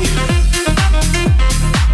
me.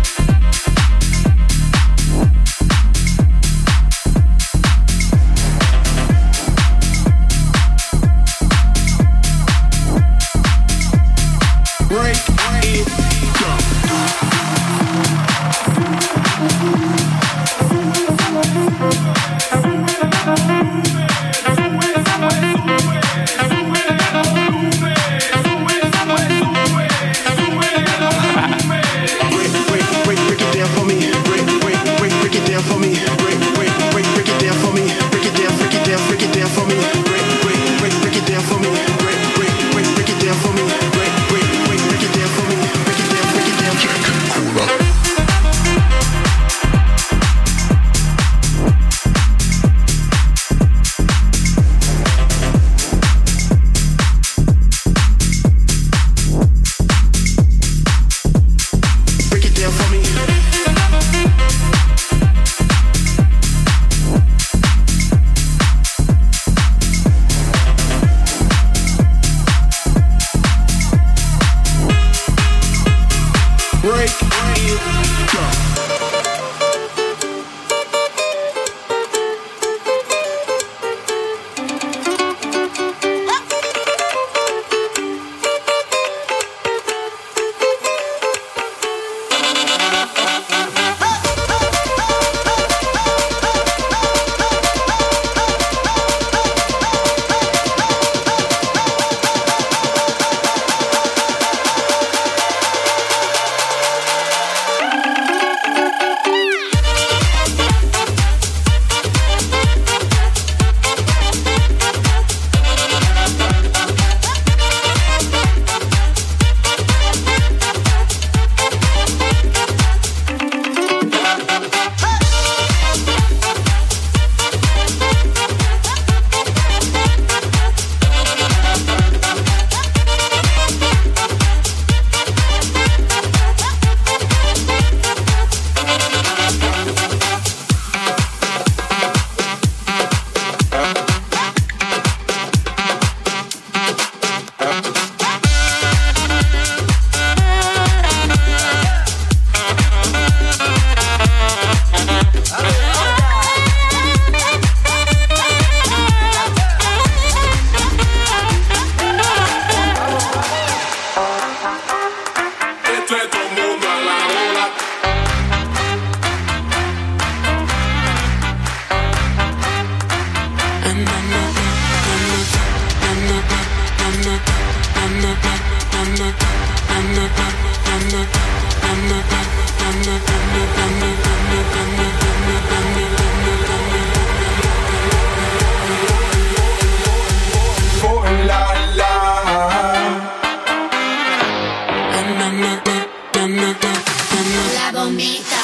La bombita.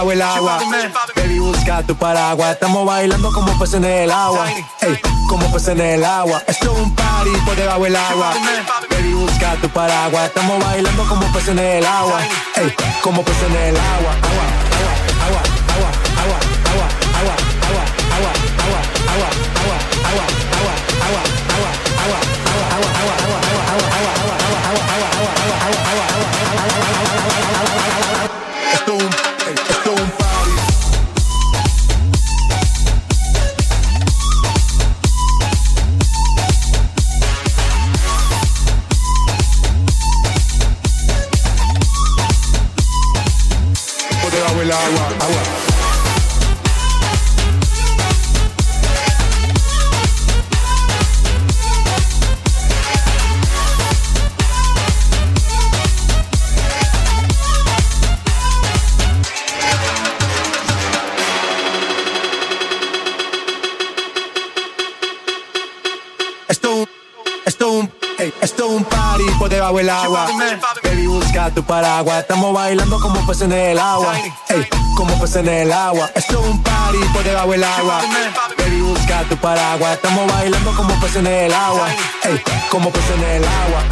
Debajo el agua. Baby, busca tu paraguas. Estamos bailando como peces en el agua. Ey, como peces en el agua. Esto es un party por debajo el agua. Baby, busca tu paraguas. Estamos bailando como peces en el agua. Ey, como peces en el. Agua, agua, agua, agua, agua, agua, agua, agua, agua, agua, agua, agua, agua, agua, agua, agua, agua, agua, Tu paraguas. Estamos bailando como peces en el agua. Ey, como peces en el agua. Esto es un party por debajo del agua. Baby, busca tu paraguas. Estamos bailando como peces en el agua. Ey, como peces en el agua,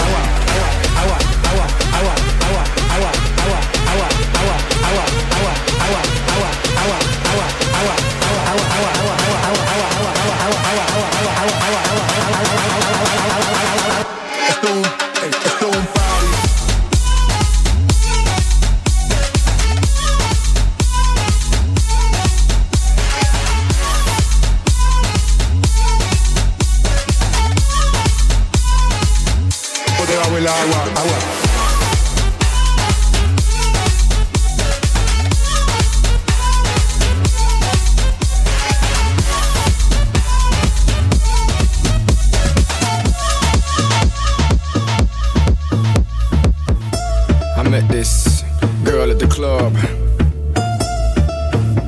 Girl at the club.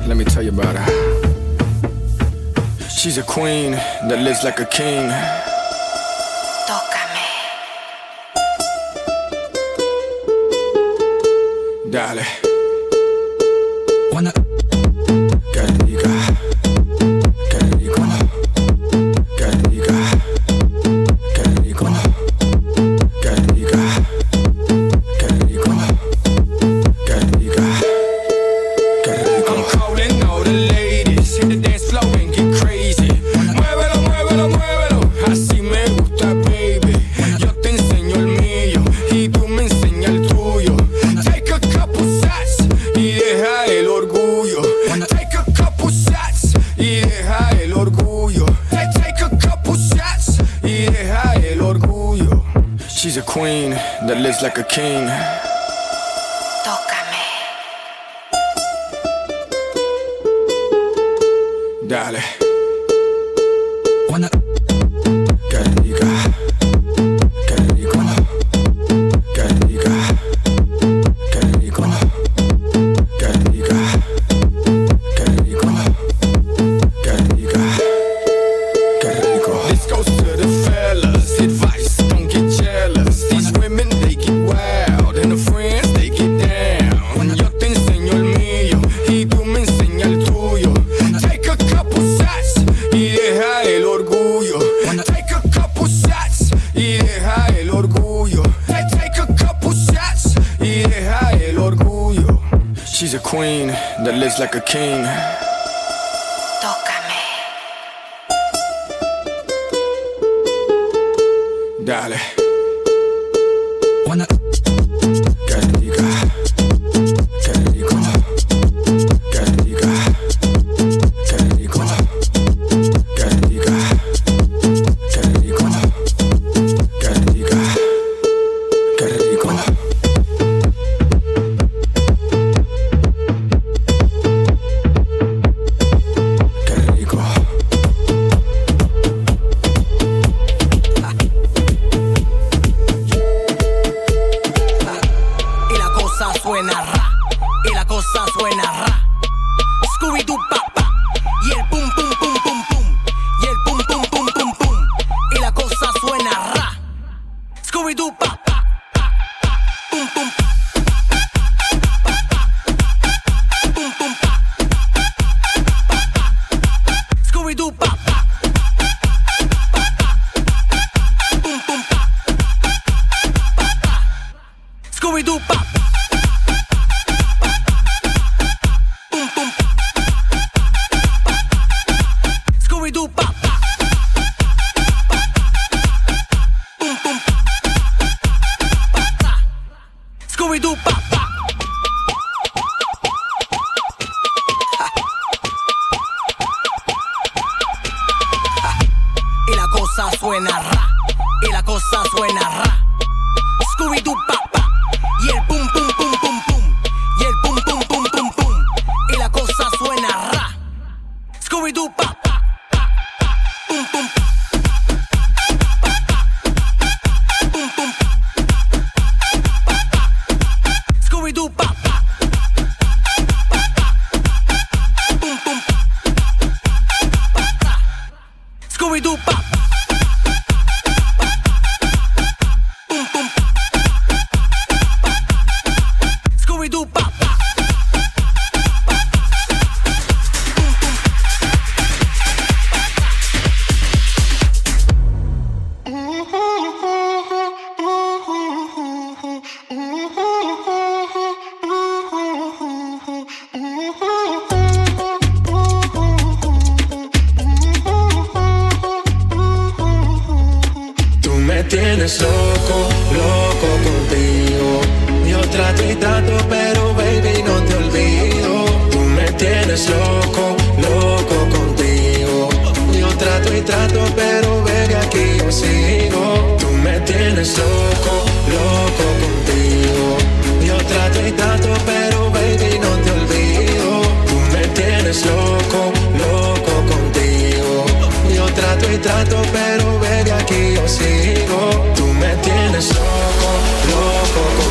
Let me tell you about her. She's a queen that lives like a king. Tócame. Dale. a queen that lives like a king. queen that lives like a king. suena trato, pero ve de aquí yo sigo. Tú me tienes loco, loco.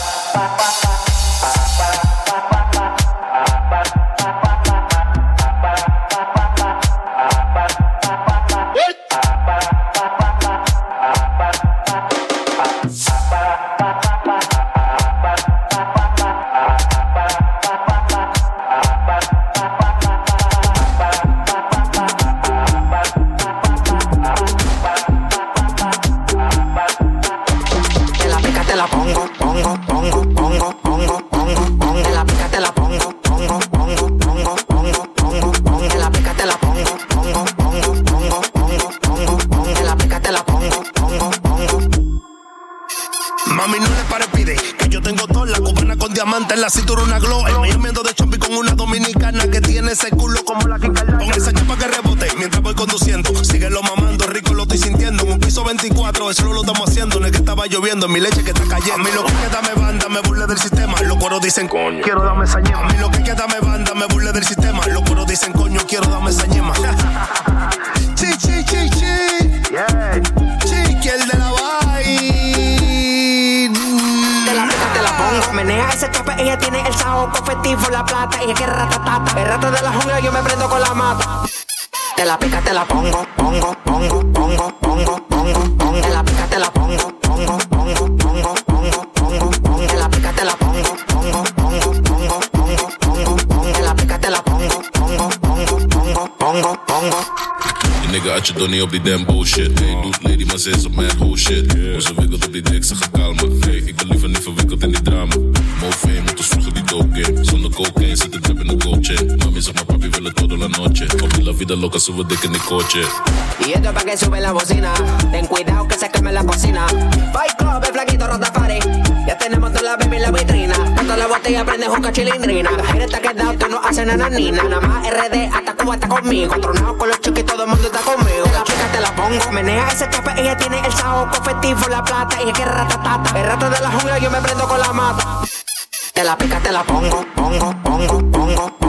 Podcast. En mi leche que está cayendo. A mí lo que queda me banda, me burle del sistema. Los cueros dicen coño, quiero darme esa ñema. A mí lo que queda me banda, me burle del sistema. Los cueros dicen coño, quiero darme esa ñema. chi, chi, chi, chi. Yeah. Chiqui, el de la Te la pega, te la pongo. Menea ese chape, ella tiene el sajo confetivo, la plata. Ella quiere ratatata. El rato de la jungla, yo me prendo con la mata. Te la pica, te la pongo, pongo, pongo, pongo, pongo, pongo, Die nigga uit je donnie op die damn bullshit. Hey, doet lady, maar ze is op mijn whole shit. Hoe ze wikkelt op die dik, zeg ga kalmen. Hey, ik ben liever niet verwikkeld in die drama. Mo fame, moet ons vroeger die dope game. Zonder cocaine zit de drip in de gold. Mami zeg maar papi wil het todo la noche. Papi la vida loca, sube dik in die coche. Y esto pa' que sube la bocina. Ten cuidado que se queme la cocina. Botella prende juca chilindrina. Gente está quedado, tú no haces nananina. Nada más RD, hasta Cuba está conmigo. Tronado con los chiquitos, todo el mundo está conmigo. Te la pica, te la pongo. Menea ese chape, ella tiene el sajo confetivo, la plata. Ella quiere ratatata. El rato de la jungla, yo me prendo con la mata. Te la pica, te la pongo, pongo, pongo, pongo,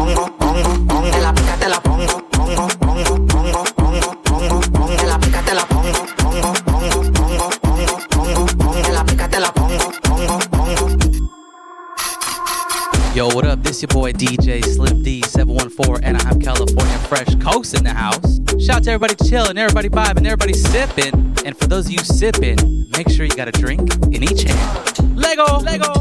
Yo, what up? This your boy DJ Slim D, 714 Anaheim, California, fresh coast in the house. Shout out to everybody chilling, everybody vibing, everybody sipping. And for those of you sipping, make sure you got a drink in each hand. Lego, Lego,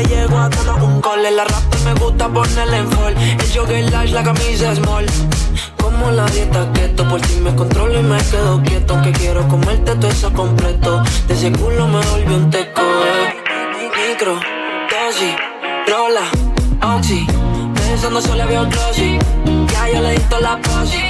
le llego a todo un cole. La rap me gusta ponerle en fall. El jogger large, la camisa small. Como la dieta keto, por ti me controlo y me quedo quieto. Que quiero comerte todo eso completo. De ese culo me volvió un teco. Eh. Micro, dosis, rola, oxi. Pensando solo había glossy. Ya yo le di la posi.